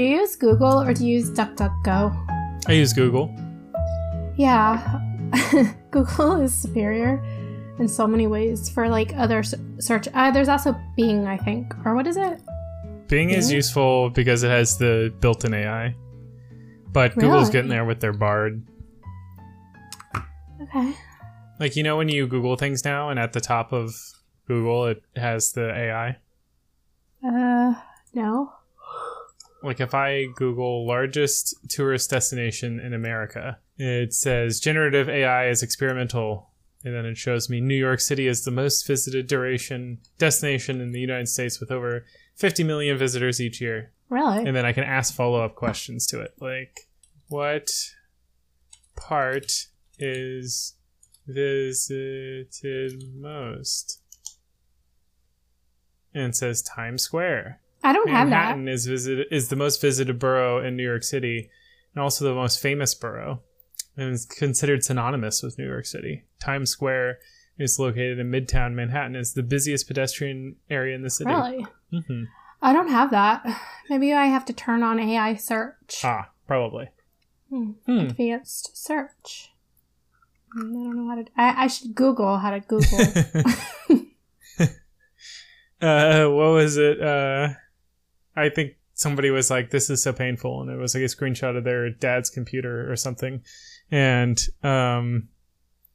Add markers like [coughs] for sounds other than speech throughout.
you use Google or do you use DuckDuckGo? I use Google. Yeah, [laughs] Google is superior in so many ways for like other search. Uh, there's also Bing, I think, or what is it? Bing is useful because it has the built-in AI. But Google's getting there with their Bard. Okay. Like you know when you Google things now and at the top of Google it has the AI? Uh, no. Like if I Google largest tourist destination in America, it says generative AI is experimental. And then it shows me New York City is the most visited duration destination in the United States with over 50 million visitors each year. Really? And then I can ask follow up questions to it. Like, what part is visited most? And it says Times Square. I don't have that. Manhattan is visit is the most visited borough in New York City, and also the most famous borough, and is considered synonymous with New York City. Times Square is located in Midtown Manhattan. It's the busiest pedestrian area in the city. Really? hmm I don't have that. [sighs] Maybe I have to turn on AI search. Ah, probably. Hmm. Hmm. Advanced search. Hmm, I don't know how to. I, I should Google how to [laughs] Google. [laughs] uh, what was it? Uh, I think somebody was like, "This is so painful," and it was like a screenshot of their dad's computer or something. And um,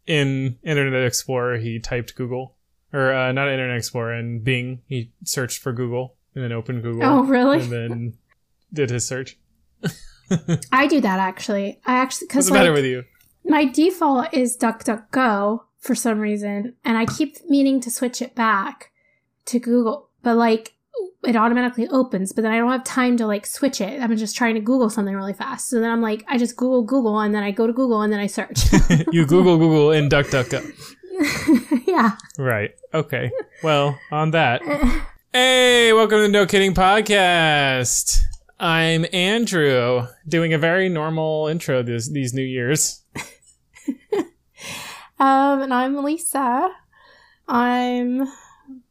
in Internet Explorer, he typed Google, or uh, not Internet Explorer, in Bing, he searched for Google and then opened Google, oh, really? and then did his search. [laughs] I do that actually. I actually because What's the matter like, with you? my default is DuckDuckGo for some reason, and I keep meaning to switch it back to Google, but like it automatically opens, but then I don't have time to like switch it. I'm just trying to Google something really fast. So then I'm like, I just Google Google, and then I go to Google, and then I search. [laughs] you Google Google in DuckDuckGo. [laughs] yeah. Right. Okay. Well, on that. [laughs] Hey, welcome to the No Kidding Podcast. I'm Andrew, doing a very normal intro this, these New Years. Um, and I'm Lisa. I'm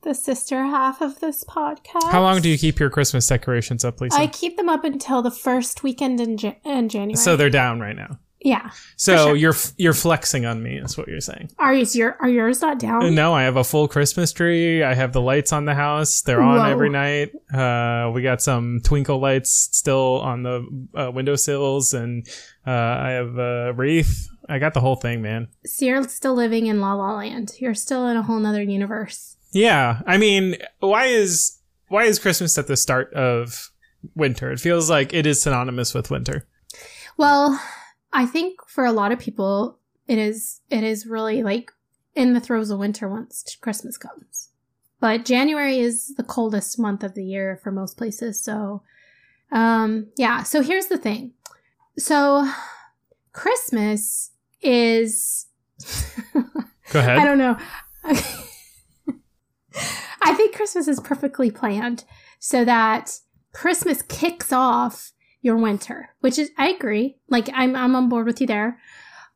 the sister half of this podcast. How long do you keep your Christmas decorations up, Lisa? I keep them up until the first weekend in, in January. so they're down right now. yeah. So sure. you're you're flexing on me, is what you're saying. Are yours your are yours not down? No, I have a full Christmas tree. I have the lights on the house. They're on Whoa. every night. Uh, we got some twinkle lights still on the uh, windowsills, and uh, I have a wreath. I got the whole thing, man. So you're still living in La La Land. You're still in a whole nother universe. Yeah, I mean, why is why is Christmas at the start of winter? It feels like it is synonymous with winter. Well, I think for a lot of people, it is it is really like in the throes of winter once Christmas comes. But January is the coldest month of the year for most places. So, um, yeah. So here's the thing. So, Christmas is. Go ahead. [laughs] I don't know. [laughs] Christmas is perfectly planned so that Christmas kicks off your winter, which is I agree. Like I'm I'm on board with you there.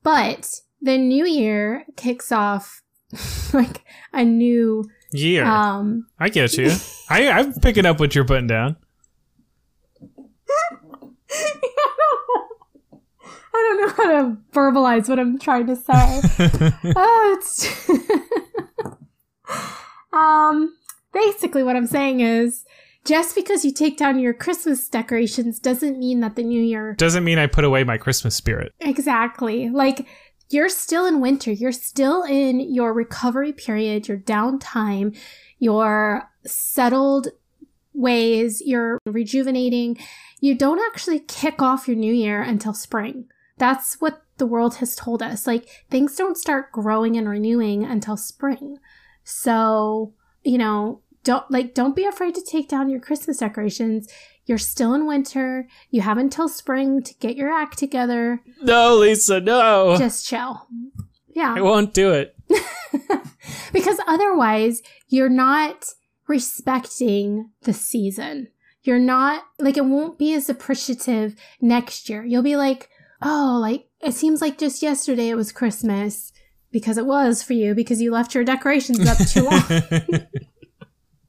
But the new year kicks off [laughs] like a new Year. um I get you. [laughs] I, I'm picking up what you're putting down. [laughs] I don't know how to verbalize what I'm trying to say. oh, it's um basically what I'm saying is just because you take down your Christmas decorations doesn't mean that the new year Doesn't mean I put away my Christmas spirit. exactly. Like you're still in winter. You're still in your recovery period your downtime your settled ways. You're rejuvenating. You don't actually kick off your new year until spring. That's what the world has told us. Like things don't start growing and renewing until spring. So you know don't like don't be afraid to take down your christmas decorations. You're still in winter. You have until spring to get your act together. No, Lisa, no. just chill. Yeah. I won't do it. [laughs] because otherwise you're not respecting the season. You're not like it won't be as appreciative next year. You'll be like oh like it seems like just yesterday it was christmas because it was for you because you left your decorations up too long [laughs] [laughs]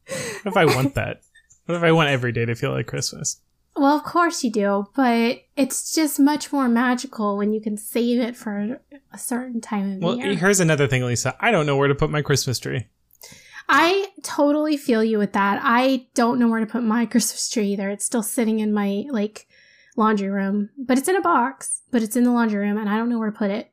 what if I want that? What if I want every day to feel like Christmas? Well, of course you do, but it's just much more magical when you can save it for a certain time of Well, year. Well, here's another thing, Lisa. I don't know where to put my Christmas tree. I totally feel you with that. I don't know where to put my [laughs] Christmas tree either. It's still sitting in my like laundry room, but it's in a box, but it's in the laundry room and I don't know where to put it.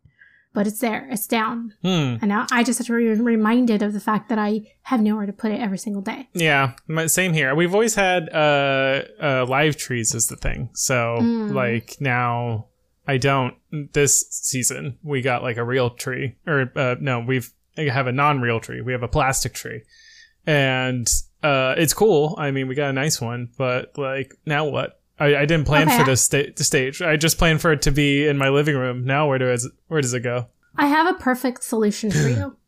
But it's there. It's down. Hmm. And now I just have to be reminded of the fact that I have nowhere to put it every single day. Yeah, my- same here. We've always had uh, uh, live trees as the thing. So, Mm. like, now I don't. This season, we got like a real tree. Or, uh, no, we've we have a non real tree. We have a plastic tree. And uh, it's cool. I mean, we got a nice one, but, like, now what? I, I didn't plan Okay. for this sta- stage. I just planned for it to be in my living room. Now, where does where does it go? I have a perfect solution for you. [gasps]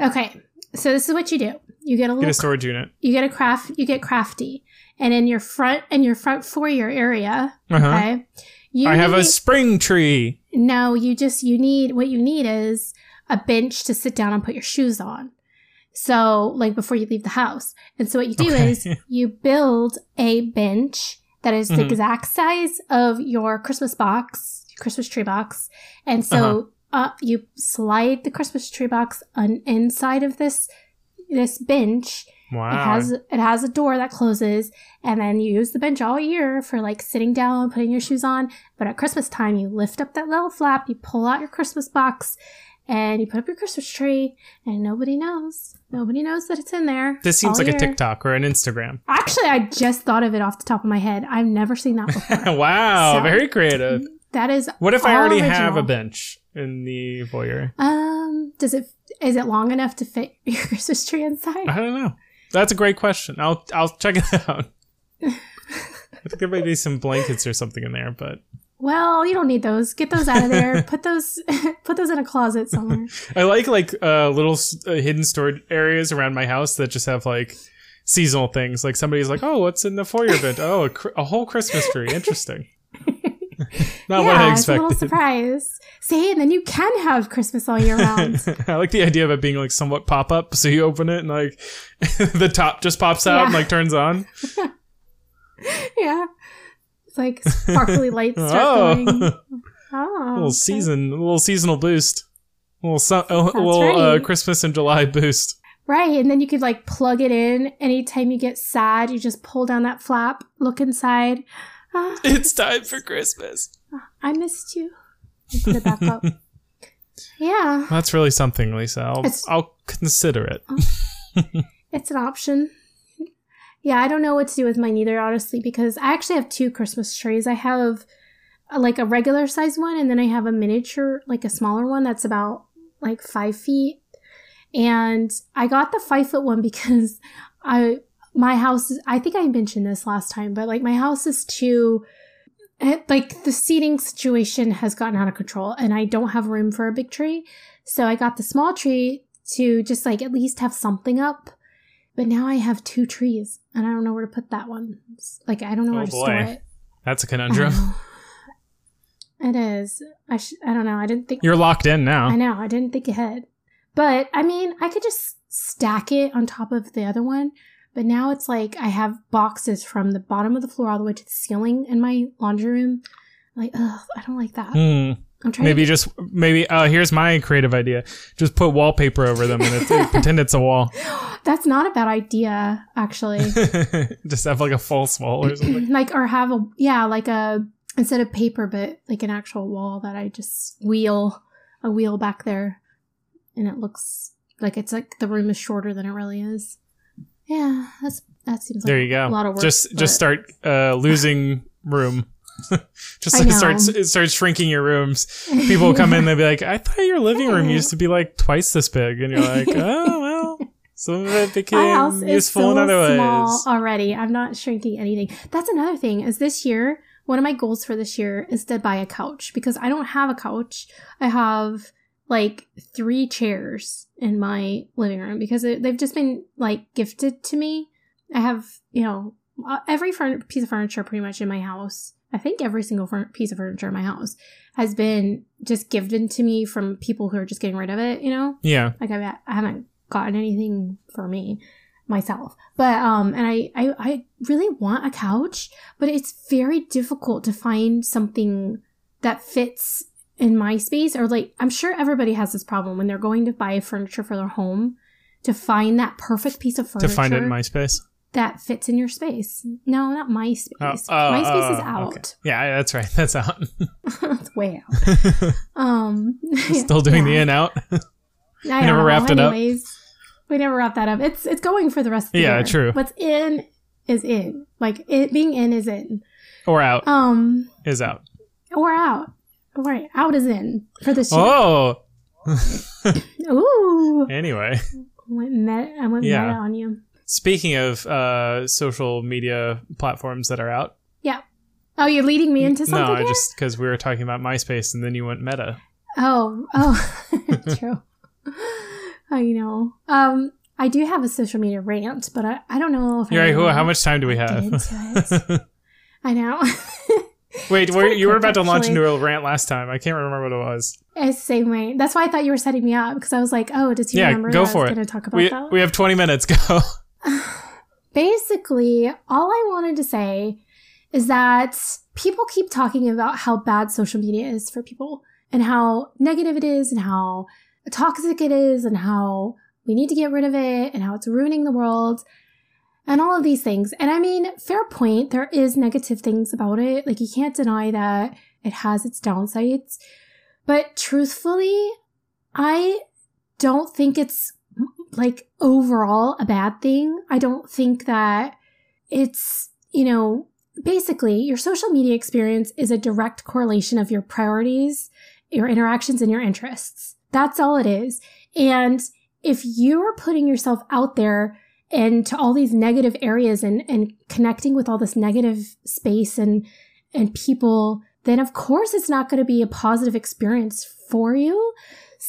Okay, so this is what you do. You get a Get little a storage unit. you get a craft you get crafty and in your front in your front foyer area Uh-huh. okay you I have a spring tree. no you just you need what you need is a bench to sit down and put your shoes on so like before you leave the house and so what you do Okay. is [laughs] you build a bench that is the Mhm. exact size of your christmas box your christmas tree box and so Uh-huh. uh, you slide the christmas tree box on inside of this this bench Wow. it has it has a door that closes, and then you use the bench all year for like sitting down, putting your shoes on. But at Christmas time, you lift up that little flap, you pull out your Christmas box, and you put up your Christmas tree, and nobody knows. Nobody knows that it's in there. This seems like year. a TikTok or an Instagram. Actually, I just thought of it off the top of my head. I've never seen that [laughs] before. wow, So- very creative. that is What if I already have a bench in the foyer? um. Does it is it long enough to fit [laughs] your Christmas tree inside? I don't know. That's a great question. I'll I'll check it [laughs] out. I think there might be some blankets or something in there, but Well, you don't need those. Get those out of there. [laughs] put those [laughs] put those in a closet somewhere. [laughs] I like like uh, little uh, hidden storage areas around my house that just have like seasonal things. Like somebody's like, "Oh, what's in the foyer bin? Oh, a, cr- a whole Christmas tree. Interesting." Not what I it's a little surprise. See, and then you can have Christmas all year round. I like the idea of it being like somewhat pop up. So you open it and like the top just pops out and like turns on. yeah. It's like sparkly lights [laughs] start Oh, going. [laughs] Oh. little okay. season, a little seasonal boost, a little su- a little uh. Christmas in July boost. Right. And then you could like plug it in. Anytime you get sad, you just pull down that flap, look inside. Ah, [laughs] It's time for Christmas. I missed you. And put it back up. yeah. That's really something, Lisa. I'll, I'll consider it. It's an option. Yeah, I don't know what to do with mine either, honestly, because I actually have two Christmas trees. I have uh, like a regular size one, and then I have a miniature, like a smaller one that's about like five feet. And I got the five foot one [laughs] because I my house is I think I mentioned this last time, but like my house is too it, like the seating situation has gotten out of control and I don't have room for a big tree. So I got the small tree to just like at least have something up. But now I have two trees and I don't know where to put that one. It's like I don't know Oh, where to store it. That's a conundrum. [laughs] It is. I sh- I don't know. I didn't think You're locked in now. I know. I didn't think ahead. But I mean, I could just stack it on top of the other one. But now it's like I have boxes from the bottom of the floor all the way to the ceiling in my laundry room. Like, ugh, I don't like that. Hmm. Maybe to. just maybe. Uh, here's my creative idea: just put wallpaper over them and it, [laughs] pretend it's a wall. [gasps] That's not a bad idea, actually. [laughs] just have like a false wall or something. [clears throat] like, or have a, yeah, like a, instead of paper, but like an actual wall that I just wheel, a wheel back there. And it looks like it's like the room is shorter than it really is. Yeah, that's, that seems like There you go. a lot of work. just but- just start uh, losing room. [laughs] just I know. start start shrinking your rooms. [laughs] People will come in, they'll be like, "I thought your living room used to be like twice this big," and you're like, "Oh [laughs] well." Some of it My became house is useful so in other small ways. already. I'm not shrinking anything. That's another thing. Is this year one of my goals for this year is to buy a couch because I don't have a couch. I have like three chairs in my living room because it, they've just been like gifted to me. I have you know uh, every furn- piece of furniture pretty much in my house. I think every single piece of furniture in my house has been just given to me from people who are just getting rid of it. You know Yeah, like I, I haven't gotten anything for me myself. But um and I, I I really want a couch, but it's very difficult to find something that fits in my space or like I'm sure everybody has this problem when they're going to buy furniture for their home to find that perfect piece of furniture to find it in my space. That fits in your space. No, not my space. Oh, oh, my space oh, is okay. out. Yeah, that's right. [laughs] That's out. it's way out. [laughs] Um Still doing the in out. [laughs] I never wrapped it up. We never wrapped that up. It's it's going for the rest of the day. Yeah, year. true. What's in is in. Like it being in is in. or out Um is out. or out. Right. Out is in for this year. Oh, [coughs] Ooh. anyway. Went meta, I went Yeah. meta on you. Speaking of uh, social media platforms that are out, Yeah. Oh, you're leading me into something no, I just because we were talking about MySpace and then you went Meta. Oh, oh, [laughs] [laughs] true. You know, um, I do have a social media rant, but I, I don't know if You're I right. Who- How much time do we have? [laughs] I know. Wait, were, you were about to launch actually. into a rant last time. I can't remember what it was. It's the same way. That's why I thought you were setting me up because I was like, oh, does he Yeah, remember go for I was it. going to talk about We, that? we have 20 minutes. Go. Basically, all I wanted to say is that people keep talking about how bad social media is for people and how negative it is and how toxic it is and how we need to get rid of it and how it's ruining the world and all of these things. And I mean, fair point, there is negative things about it. Like you can't deny that it has its downsides. But truthfully, I don't think it's like overall a bad thing. I don't think that it's, you know, basically your social media experience is a direct correlation of your priorities, your interactions, and your interests. That's all it is. And if you are putting yourself out there into all these negative areas and, and connecting with all this negative space and and people, then of course it's not going to be a positive experience for you.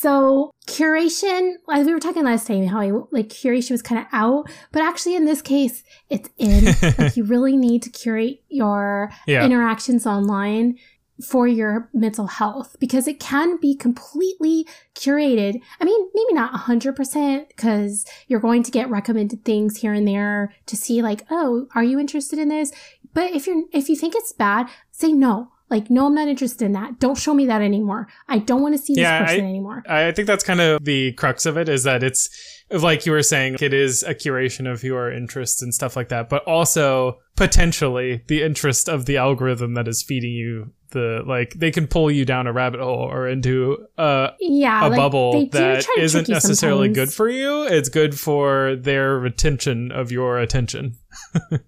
So curation, like we were talking last time, how like curation was kind of out, but actually in this case, it's in. [laughs] like you really need to curate your Yeah. interactions online for your mental health because it can be completely curated. I mean, maybe not 100% because you're going to get recommended things here and there to see like, "Oh, are you interested in this?" But if you're if you think it's bad, say no. Like, no, I'm not interested in that. Don't show me that anymore. I don't want to see this person I- anymore. I think that's kind of the crux of it is that it's like you were saying, it is a curation of your interests and stuff like that, but also potentially the interest of the algorithm that is feeding you the like they can pull you down a rabbit hole or into uh, Yeah, a like, bubble that isn't necessarily sometimes. good for you. It's good for their retention of your attention. [laughs]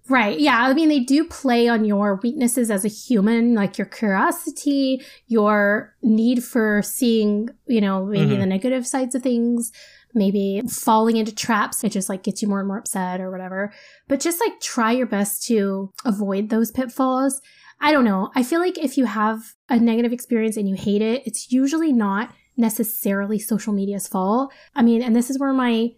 Right. Yeah. I mean, they do play on your weaknesses as a human, like your curiosity, your need for seeing, you know, maybe Mhm. the negative sides of things, maybe falling into traps. It just like gets you more and more upset or whatever. But just like try your best to avoid those pitfalls. I don't know. I feel like if you have a negative experience and you hate it, it's usually not necessarily social media's fault. I mean, and this is where my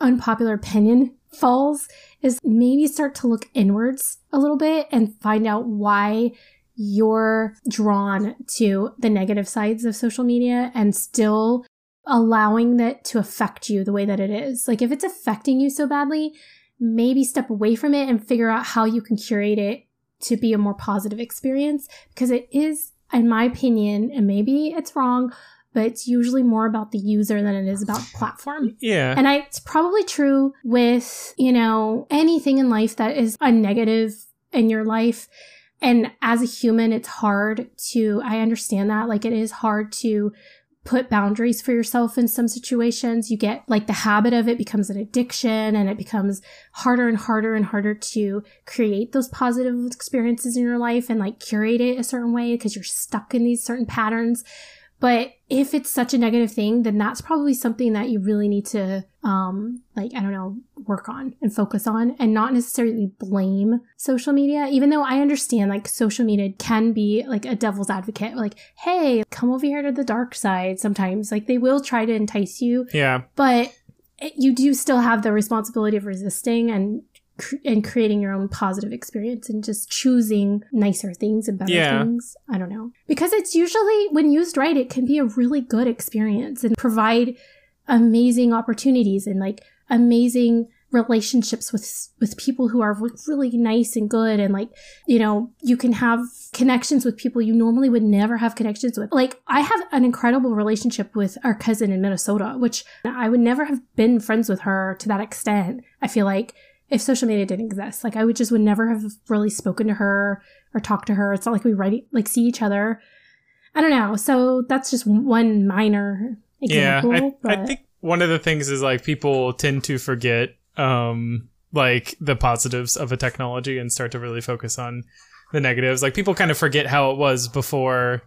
unpopular opinion falls is maybe start to look inwards a little bit and find out why you're drawn to the negative sides of social media and still allowing that to affect you the way that it is. Like if it's affecting you so badly, maybe step away from it and figure out how you can curate it to be a more positive experience because it is in my opinion and maybe it's wrong but it's usually more about the user than it is about the platform Yeah. and I, it's probably true with, you know, anything in life that is a negative in your life. And as a human, it's hard to, I understand that. Like, it is hard to put boundaries for yourself in some situations. You get like the habit of it becomes an addiction and it becomes harder and harder and harder to create those positive experiences in your life and like curate it a certain way because you're stuck in these certain patterns. But if it's such a negative thing, then that's probably something that you really need to, um, like, I don't know, work on and focus on and not necessarily blame social media. Even though I understand like social media can be like a devil's advocate, like, hey, come over here to the dark side sometimes. Like, they will try to entice you, yeah. but you do still have the responsibility of resisting and and creating your own positive experience and just choosing nicer things and better Yeah. things. I don't know. Because it's usually when used right, it can be a really good experience and provide amazing opportunities and like amazing relationships with with people who are really nice and good and like you know you can have connections with people you normally would never have connections with like i have an incredible relationship with our cousin in minnesota which i would never have been friends with her to that extent i feel like if social media didn't exist. Like i would just would never have really spoken to her or talked to her. It's not like we write like see each other. I don't know. So that's just one minor example yeah I, but... I think one of the things is like people tend to forget um like the positives of a technology and start to really focus on the negatives. Like people kind of forget how it was before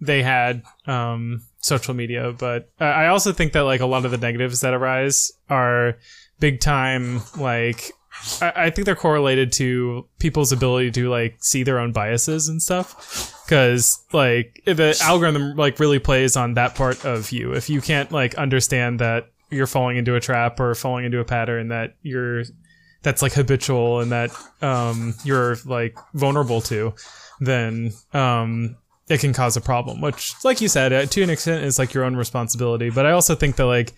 they had um social media but uh, i also think that like a lot of the negatives that arise are big time like I, I think they're correlated to people's ability to like see their own biases and stuff because like if the algorithm like really plays on that part of you if you can't like understand that you're falling into a trap or falling into a pattern that you're that's like habitual and that um, you're like vulnerable to, then um, it can cause a problem. Which, like you said, uh, to an extent, is like your own responsibility. But I also think that like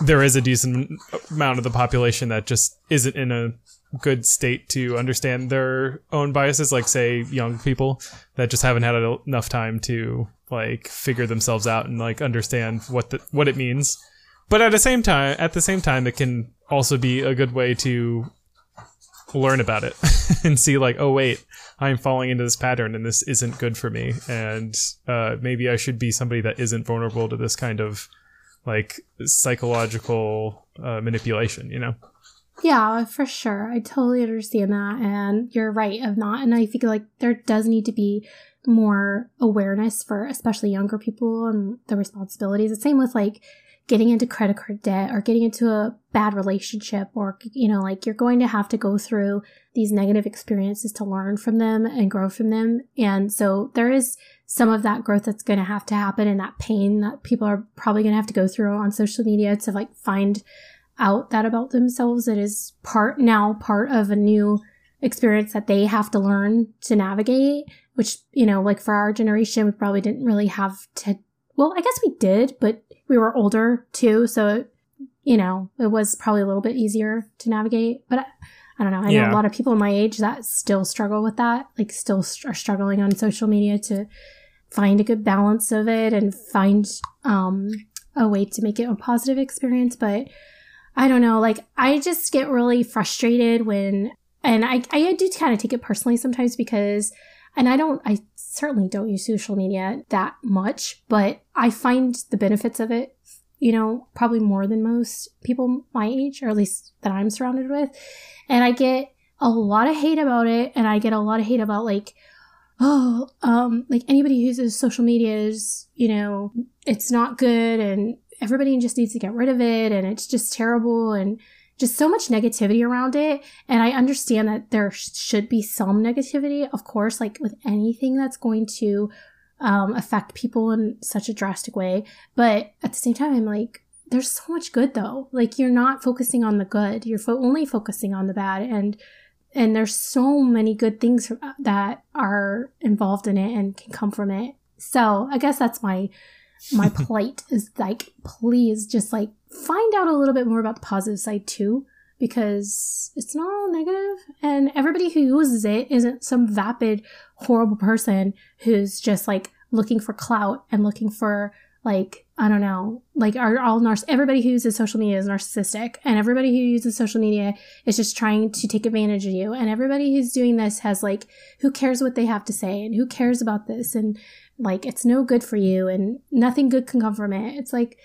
there is a decent amount of the population that just isn't in a good state to understand their own biases. Like say young people that just haven't had enough time to like figure themselves out and like understand what the what it means but at the same time at the same time it can also be a good way to learn about it [laughs] and see like oh wait i'm falling into this pattern and this isn't good for me and uh, maybe i should be somebody that isn't vulnerable to this kind of like psychological uh, manipulation you know? Yeah for sure. I totally understand that and you're right of not and i think like there does need to be more awareness for especially younger people and the responsibilities. The same with like getting into credit card debt or getting into a bad relationship or you know like you're going to have to go through these negative experiences to learn from them and grow from them. And so there is some of that growth that's going to have to happen and that pain that people are probably going to have to go through on social media to like find out that about themselves. It is part now part of a new experience that they have to learn to navigate which you know like for our generation we probably didn't really have to well i guess we did but we were older too, so you know it was probably a little bit easier to navigate. But I, I don't know. I yeah. know a lot of people my age that still struggle with that, like still st- are struggling on social media to find a good balance of it and find um, a way to make it a positive experience. But I don't know. Like I just get really frustrated when, and I I do kind of take it personally sometimes because and I don't, I certainly don't use social media that much, but I find the benefits of it, you know, probably more than most people my age, or at least that I'm surrounded with. And I get a lot of hate about it. And I get a lot of hate about like, oh, um, like anybody who uses social media is, you know, it's not good and everybody just needs to get rid of it and it's just terrible. And, just so much negativity around it. And I understand that there should be some negativity, of course, like with anything that's going to um, affect people in such a drastic way. But at the same time, I'm like, there's so much good though. Like, you're not focusing on the good, you're fo- only focusing on the bad. And and there's so many good things that are involved in it and can come from it. So I guess that's my my [laughs] plight is like, please just like find out a little bit more about the positive side too, because it's not all negative and everybody who uses it isn't some vapid, horrible person who's just like looking for clout and looking for like I don't know, like are all narciss. Everybody who uses social media is narcissistic, and everybody who uses social media is just trying to take advantage of you. And everybody who's doing this has like, who cares what they have to say, and who cares about this, and like it's no good for you and nothing good can come from it. It's like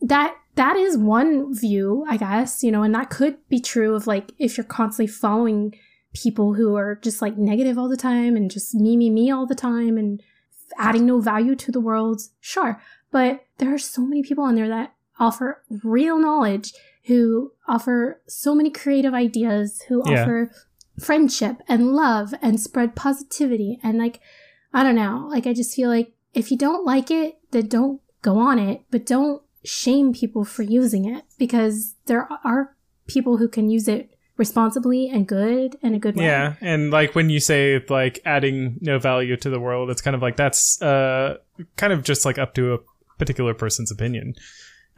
that that is one view, I guess, you know, and that could be true of like if you're constantly following people who are just like negative all the time and just me, me, me all the time and adding no value to the world. Sure. But there are so many people on there that offer real knowledge, who offer so many creative ideas, who yeah. offer friendship and love and spread positivity and like I don't know. Like, I just feel like if you don't like it, then don't go on it, but don't shame people for using it because there are people who can use it responsibly and good and a good way. Yeah, and like when you say like adding no value to the world, it's kind of like that's uh kind of just like up to a particular person's opinion.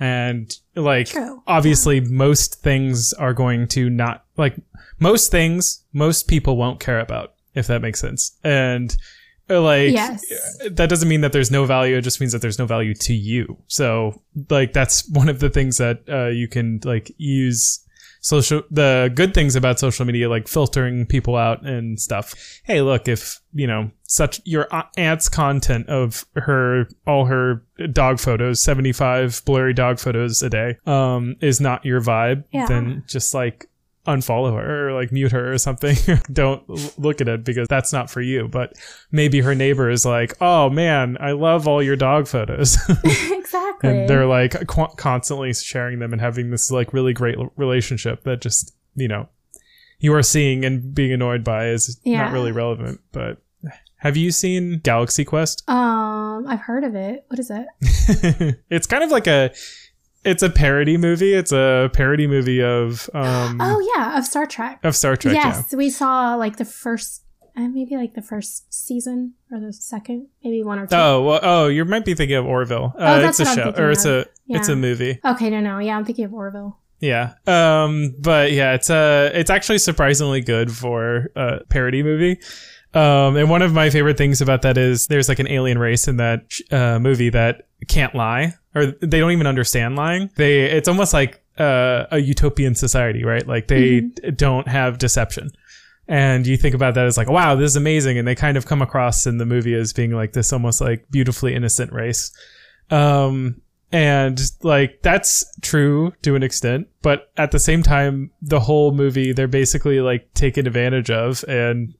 And like, True. obviously, most things are going to not like most things, most people won't care about, if that makes sense. And like, Yes. that doesn't mean that there's no value. It just means that there's no value to you. So, like, that's one of the things that uh, you can like use social the good things about social media like filtering people out and stuff hey look if you know such your aunt's content of her all her dog photos 75 blurry dog photos a day um is not your vibe Yeah. then just like unfollow her or like mute her or something [laughs] don't look at it because that's not for you but maybe her neighbor is like oh man i love all your dog photos [laughs] [laughs] exactly. and they're like qu- constantly sharing them and having this like really great relationship that just you know you are seeing and being annoyed by is Yeah. not really relevant but have you seen galaxy quest um, I've heard of it. What is it? it's kind of like a it's a parody movie it's a parody movie of um oh yeah, of Star Trek. of star trek yes, we saw like the first, uh, maybe like the first season or the second, maybe one or two. oh well oh you might be thinking of orville Oh, uh, that's it's a show or it's of. a it's a movie Okay, no, no, yeah, I'm thinking of Orville. Yeah. Um but yeah, it's uh it's actually surprisingly good for a parody movie. Um and one of my favorite things about that is there's like an alien race in that uh movie that can't lie or they don't even understand lying. They it's almost like uh, a utopian society, right? Like they d- don't have deception. And you think about that as like, wow, this is amazing. And they kind of come across in the movie as being like this almost like beautifully innocent race. Um, and like that's true to an extent, but at the same time, the whole movie they're basically like taken advantage of and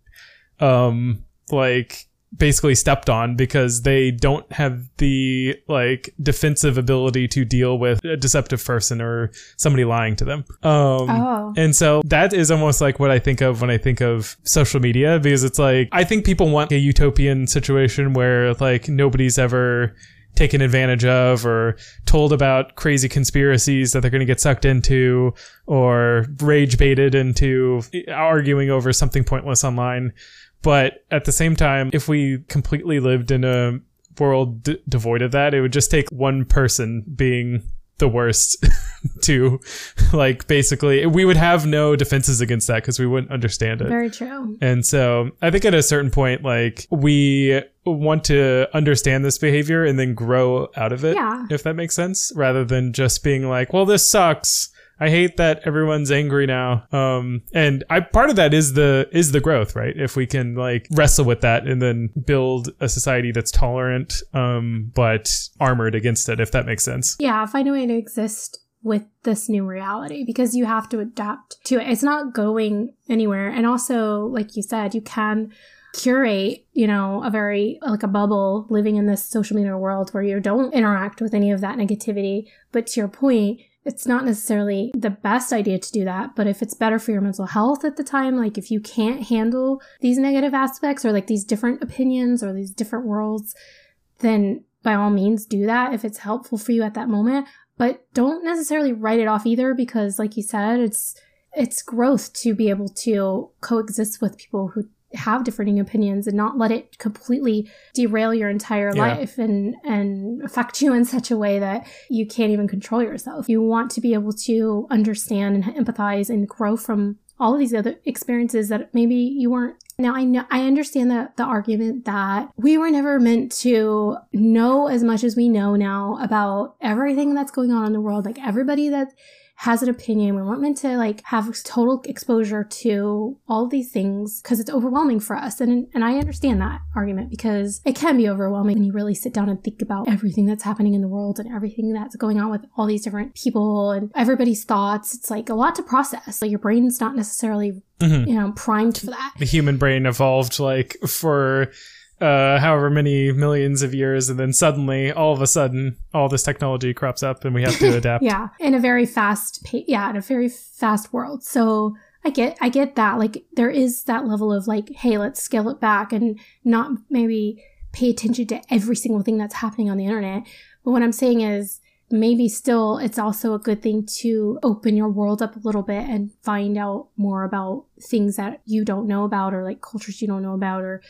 um like basically stepped on because they don't have the like defensive ability to deal with a deceptive person or somebody lying to them. Um Oh. and so that is almost like what I think of when I think of social media because it's like I think people want a utopian situation where like nobody's ever taken advantage of or told about crazy conspiracies that they're going to get sucked into or rage baited into arguing over something pointless online. But at the same time, if we completely lived in a world d- devoid of that, it would just take one person being the worst [laughs] to like basically we would have no defenses against that because we wouldn't understand it. Very true. And so I think at a certain point, like we want to understand this behavior and then grow out of it, Yeah. if that makes sense, rather than just being like, well, this sucks. I hate that everyone's angry now. Um, and I, part of that is the, is the growth, right? If we can like wrestle with that and then build a society that's tolerant, um, but armored against it, if that makes sense. Yeah, find a way to exist with this new reality because you have to adapt to it. It's not going anywhere. And also, like you said, you can curate, you know, a very like a bubble living in this social media world where you don't interact with any of that negativity. But to your point, it's not necessarily the best idea to do that, but if it's better for your mental health at the time, like if you can't handle these negative aspects or like these different opinions or these different worlds, then by all means do that if it's helpful for you at that moment. But don't necessarily write it off either because like you said it's it's growth to be able to coexist with people who have differing opinions and not let it completely derail your entire Yeah. life and and affect you in such a way that you can't even control yourself. You want to be able to understand and empathize and grow from all of these other experiences that maybe you weren't now I know I understand that the argument that we were never meant to know as much as we know now about everything that's going on in the world, like everybody that has an opinion. We weren't meant to like have total exposure to all these things because it's overwhelming for us. And and I understand that argument because it can be overwhelming when you really sit down and think about everything that's happening in the world and everything that's going on with all these different people and everybody's thoughts. It's like a lot to process. Like your brain's not necessarily Mhm. you know primed for that. the human brain evolved like for uh, however many millions of years, and then suddenly, all of a sudden, all this technology crops up, and we have to [laughs] adapt. Yeah, in a very fast pa- yeah, in a very fast world. So I get I get that. Like there is that level of like, hey, let's scale it back and not maybe pay attention to every single thing that's happening on the internet. But what I'm saying is maybe still it's also a good thing to open your world up a little bit and find out more about things that you don't know about or like cultures you don't know about or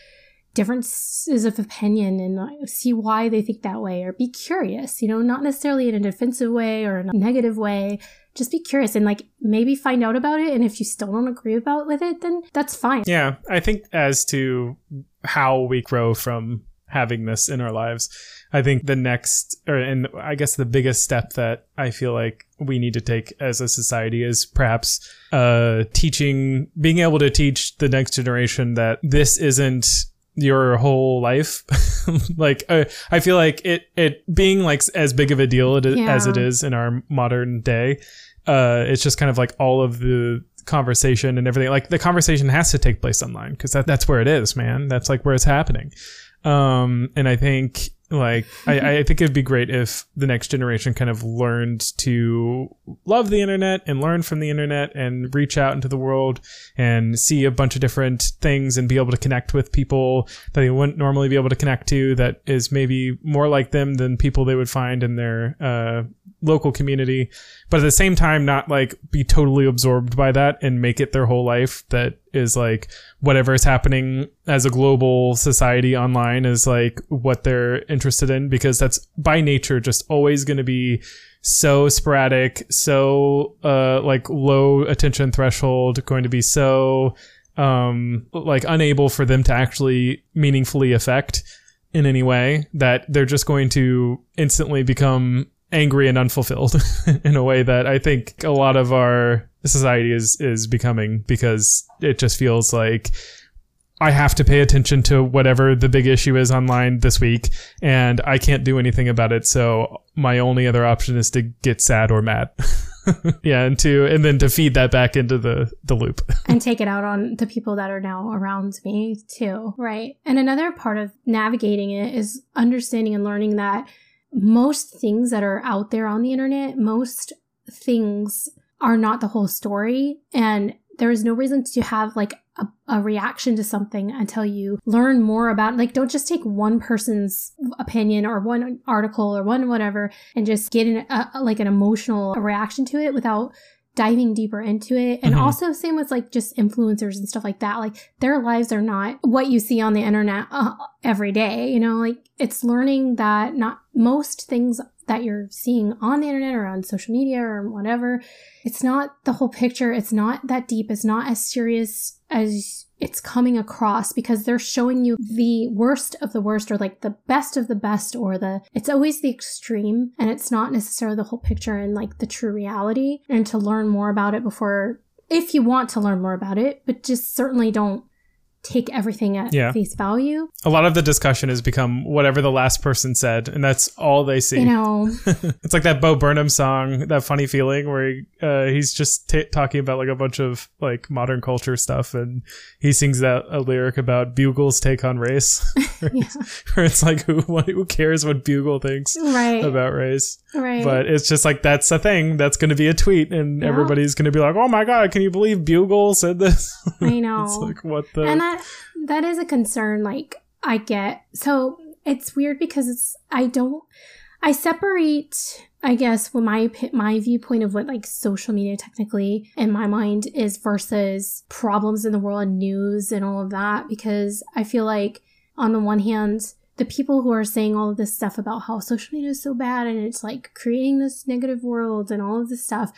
differences of opinion and see why they think that way or be curious, you know, not necessarily in a defensive way or a negative way. Just be curious and like maybe find out about it. And if you still don't agree about with it, then that's fine. Yeah. I think as to how we grow from having this in our lives, I think the next, or and I guess the biggest step that I feel like we need to take as a society is perhaps uh, teaching, being able to teach the next generation that this isn't your whole life. [laughs] like uh, I feel like it it being like as big of a deal it, Yeah. as it is in our modern day. Uh, it's just kind of like all of the conversation and everything. Like the conversation has to take place online because that, that's where it is, man. That's like where it's happening. Um, and I think like I, I think it'd be great if the next generation kind of learned to love the internet and learn from the internet and reach out into the world and see a bunch of different things and be able to connect with people that they wouldn't normally be able to connect to that is maybe more like them than people they would find in their uh, local community but at the same time not like be totally absorbed by that and make it their whole life that is like whatever is happening as a global society online is like what they're interested in because that's by nature just always going to be so sporadic so uh like low attention threshold going to be so um like unable for them to actually meaningfully affect in any way that they're just going to instantly become angry and unfulfilled [laughs] in a way that I think a lot of our society is is becoming because it just feels like I have to pay attention to whatever the big issue is online this week and I can't do anything about it so my only other option is to get sad or mad. [laughs] yeah, and to and then to feed that back into the the loop. [laughs] and take it out on the people that are now around me too, right? And another part of navigating it is understanding and learning that most things that are out there on the internet, most things are not the whole story. And there is no reason to have like a, a reaction to something until you learn more about like don't just take one person's opinion or one article or one whatever and just get an, a, like an emotional reaction to it without diving deeper into it. And Mhm. also same with like just influencers and stuff like that. Like their lives are not what you see on the internet uh, every day you know? Like it's learning that not most things that you're seeing on the internet or on social media or whatever it's not the whole picture. It's not that deep. It's not as serious as it's coming across because they're showing you the worst of the worst or like the best of the best or the it's always the extreme and it's not necessarily the whole picture and like the true reality and to learn more about it before if you want to learn more about it but just certainly don't take everything at Yeah. face value A lot of the discussion has become whatever the last person said and that's all they see. you know [laughs] it's like that Bo Burnham song, that funny feeling where he, uh, he's just t- talking about like a bunch of like modern culture stuff, and he sings that a lyric about Bugle's take on race, [laughs] yeah. [laughs] where it's like who what, who cares what Bugle thinks right about race, right but it's just like that's a thing that's going to be a tweet, and Yeah. everybody's going to be like, oh my god, can you believe Bugle said this? i know it's like what the that that is a concern like i get. So it's weird because it's i don't i separate i guess what my my viewpoint of what like social media technically in my mind is versus problems in the world and news and all of that because i feel like on the one hand the people who are saying all of this stuff about how social media is so bad and it's like creating this negative world and all of this stuff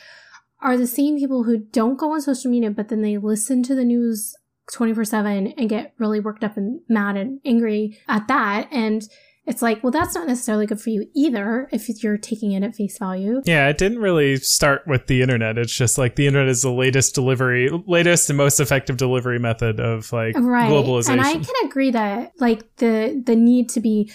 are the same people who don't go on social media but then they listen to the news 24 7 and get really worked up and mad and angry at that. And it's like, well, that's not necessarily good for you either if you're taking it at face value. Yeah, it didn't really start with the internet. It's just like the internet is the latest delivery, latest and most effective delivery method of like Right. globalization. And I can agree that like the the need to be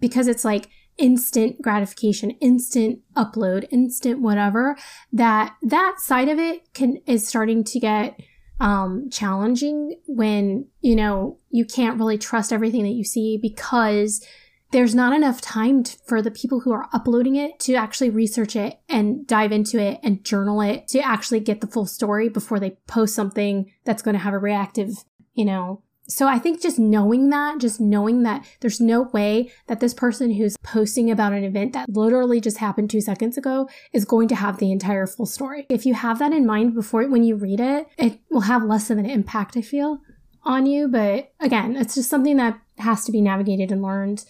because it's like instant gratification, instant upload, instant whatever, that that side of it can is starting to get um challenging when, you know, you can't really trust everything that you see because there's not enough time t- for the people who are uploading it to actually research it and dive into it and journal it to actually get the full story before they post something that's going to have a reactive, you know. So I think just knowing that, just knowing that there's no way that this person who's posting about an event that literally just happened two seconds ago is going to have the entire full story. If you have that in mind before when you read it, it will have less of an impact, I feel. on you. But again, it's just something that has to be navigated and learned.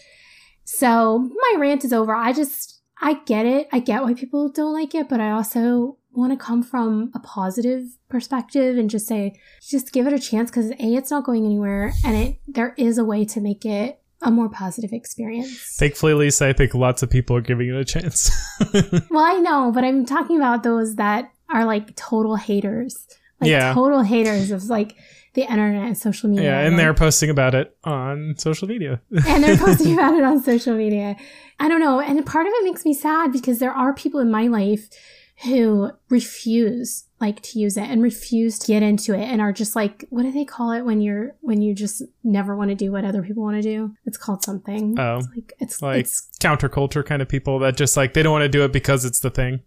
So my rant is over. I just, I get it. I get why people don't like it, but I also want to come from a positive perspective and just say, just give it a chance because A, it's not going anywhere and it, there is a way to make it a more positive experience. Thankfully, Lisa, I think lots of people are giving it a chance. [laughs] well, I know, but I'm talking about those that are like total haters. Like Yeah. total haters of like the internet and social media. yeah, and like- they're posting about it on social media. and they're [laughs] posting about it on social media. I don't know. And part of it makes me sad because there are people in my life who refuse like to use it and refuse to get into it and are just like what do they call it when you're when you just never want to do what other people want to do it's called something Oh. it's like it's Like it's counterculture kind of people that just like they don't want to do it because it's the thing.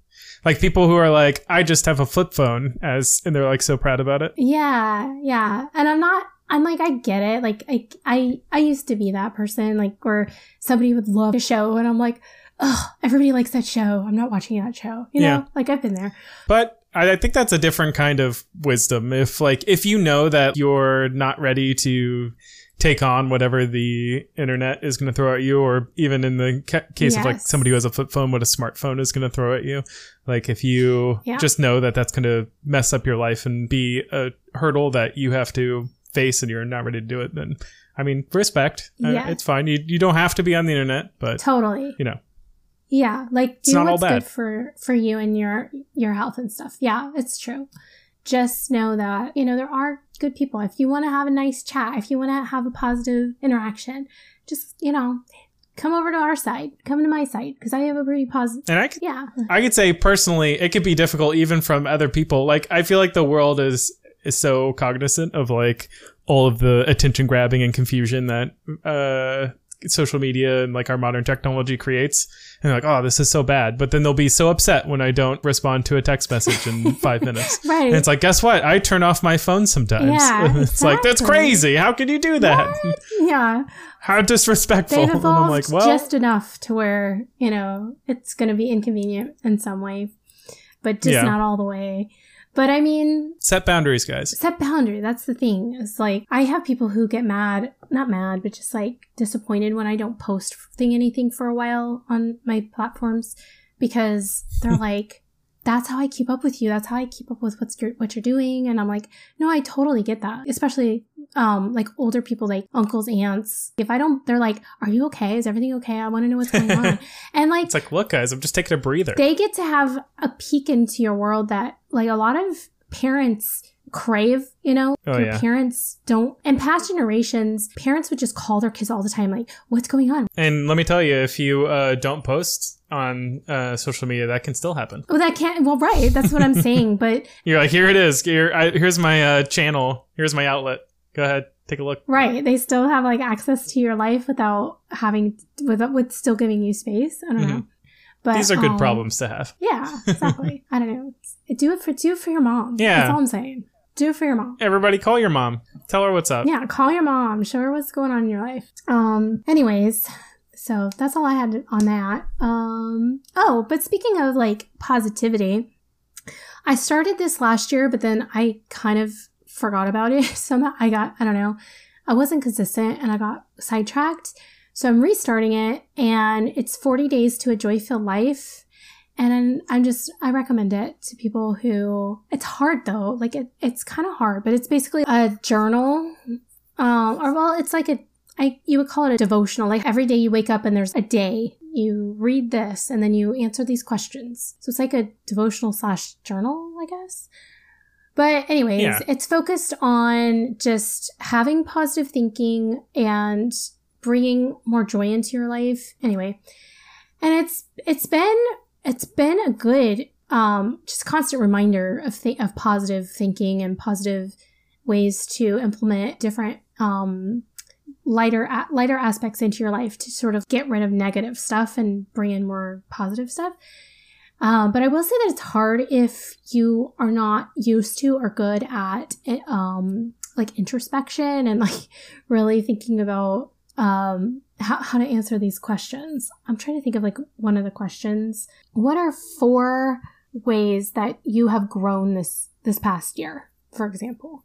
Like people who are like, I just have a flip phone as and they're like so proud about it. yeah yeah and i'm not i'm like i get it like i i i used to be that person like where somebody would love a show and i'm like oh everybody likes that show i'm not watching that show you know Yeah. like i've been there But I, think that's a different kind of wisdom. If like if you know that you're not ready to take on whatever the internet is going to throw at you, or even in the ca- case of like somebody who has a flip phone, what a smartphone is going to throw at you. Like if you Yeah. just know that that's going to mess up your life and be a hurdle that you have to face, and you're not ready to do it, then I mean, respect. Uh, Yeah. it's fine. You you don't have to be on the internet, but totally you know, Yeah, like do what's good for for you and your your health and stuff. Yeah, it's true. Just know that you know there are good people. If you want to have a nice chat, if you want to have a positive interaction, just you know come over to our side, come to my side because I have a pretty positive. and I could Yeah, I could say personally, it could be difficult even from other people. Like I feel like the world is is so cognizant of like all of the attention grabbing and confusion that uh social media and like our modern technology creates. And they're like, oh, this is so bad. But then they'll be so upset when I don't respond to a text message in [laughs] five minutes. right. And it's like, guess what? I turn off my phone sometimes. Yeah, [laughs] it's like, that's crazy. How can you do that? yeah, How disrespectful. they've [laughs] And evolved I'm like, well, just enough to where you know it's going to be inconvenient in some way, but just Yeah. not all the way. But I mean, set boundaries, guys. set boundary that's the thing it's like i have people who get mad not mad but just like disappointed when i don't post thing anything for a while on my platforms because they're [laughs] like that's how i keep up with you. That's how i keep up with what's your, what you're doing. And i'm like no i totally get that. Especially um like older people like uncles aunts. If i don't they're like are you okay? Is everything okay? I want to know what's going on. [laughs] And like It's like, look, guys, I'm just taking a breather. they get to have a peek into your world that like a lot of parents crave you know? Oh, your yeah. parents don't. And past generations parents would just call their kids all the time like what's going on? And let me tell you, if you uh, don't post on uh, social media, that can still happen. well that can't well right that's what i'm saying [laughs] but You're like, here it is. Here, I, here's my uh, channel. Here's my outlet. Go ahead, take a look. right they still have like access to your life without having with with still giving you space i don't know Mhm. but These are good um, problems to have. yeah exactly [laughs] i don't know do it for do it for your mom Yeah. that's all i'm saying do it for your mom Everybody, call your mom. Tell her what's up. yeah call your mom show her what's going on in your life um anyways so that's all i had on that. Um oh but speaking of like positivity i started this last year but then i kind of forgot about it. [laughs] Somehow i got i don't know i wasn't consistent and i got sidetracked. So i'm restarting it and it's 40 days to a joy-filled life. And I'm just I recommend it to people who it's hard though. Like it, it's kind of hard, but it's basically a journal, um, or well, it's like a I you would call it a devotional. Like every day you wake up and there's a day you read this and then you answer these questions. So it's like a devotional slash journal, I guess. But anyways, Yeah. it's focused on just having positive thinking and bringing more joy into your life. Anyway, and it's it's been it's been a good um just constant reminder of th- of positive thinking and positive ways to implement different um lighter lighter aspects into your life to sort of get rid of negative stuff and bring in more positive stuff um, but I will say that it's hard if you are not used to or good at um, like introspection and like [laughs] really thinking about um, how, how to answer these questions. I'm trying to think of like one of the questions. What are four ways that you have grown this this past year, for example?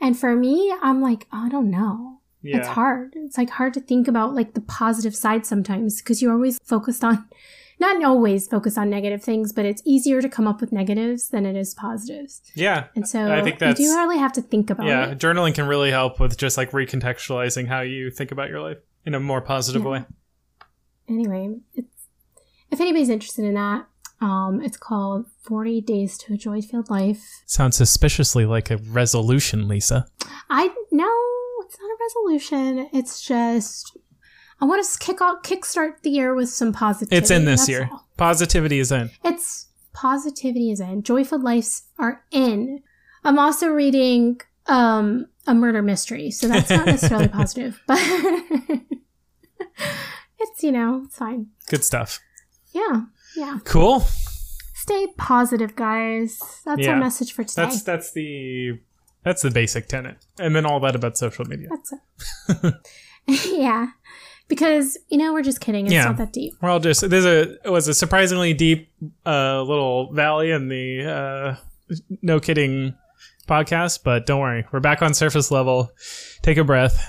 And for me, I'm like, I don't know. Yeah. It's hard. It's like hard to think about like the positive side sometimes because you're always focused on, not always focused on negative things, but it's easier to come up with negatives than it is positives. Yeah. And so I think you do really have to think about Yeah. it. Journaling can really help with just like recontextualizing how you think about your life in a more positive Yeah. way. Anyway, it's, if anybody's interested in that, um, it's called 40 Days to a Joy Filled Life. Sounds suspiciously like a resolution, Lisa. I no, it's not a resolution. It's just I want to kick off, kickstart the year with some positivity. It's in this year. all. Positivity is in. It's positivity is in. Joyful lives are in. I'm also reading um a murder mystery, so that's not necessarily [laughs] positive, but [laughs] it's you know it's fine. Good stuff. Yeah, yeah. Cool. Stay positive, guys. That's Yeah. our message for today. That's that's the that's the basic tenet. And then all that about social media. That's it. [laughs] yeah. Because, you know, we're just kidding. It's Yeah. not that deep. We're all just there's a it was a surprisingly deep uh little valley in the uh no kidding podcast, but don't worry. We're back on surface level. Take a breath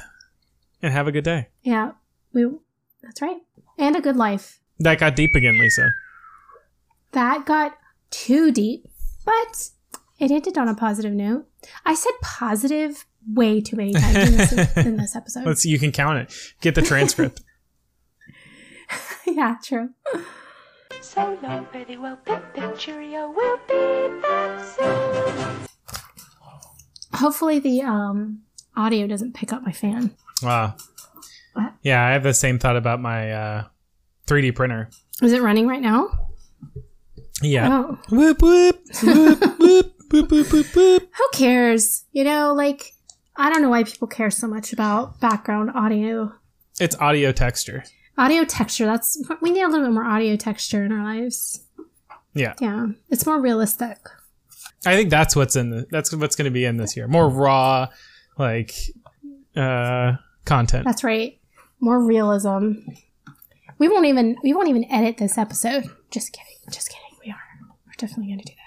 and have a good day. Yeah. We that's right. And a good life. That got deep again, Lisa. That got too deep. But it ended on a positive note. I said positive way too many times in this, [laughs] in this episode. Let's you can count it. Get the transcript. [laughs] yeah, true. So long, pretty well, pip pip cheerio, we'll be back soon. Hopefully the um audio doesn't pick up my fan. wow. What? Yeah, I have the same thought about my uh 3D printer. Is it running right now? Yeah. Oh. Whoop whoop [laughs] whoop whoop whoop whoop whoop whoop. Who cares? You know, like I don't know why people care so much about background audio. It's audio texture. Audio texture, that's we need a little bit more audio texture in our lives. Yeah. Yeah. It's more realistic. I think that's what's in the that's what's going to be in this year. More raw like uh content. That's right. More realism. We won't even we won't even edit this episode. Just kidding. Just kidding. We are. We're definitely gonna do that.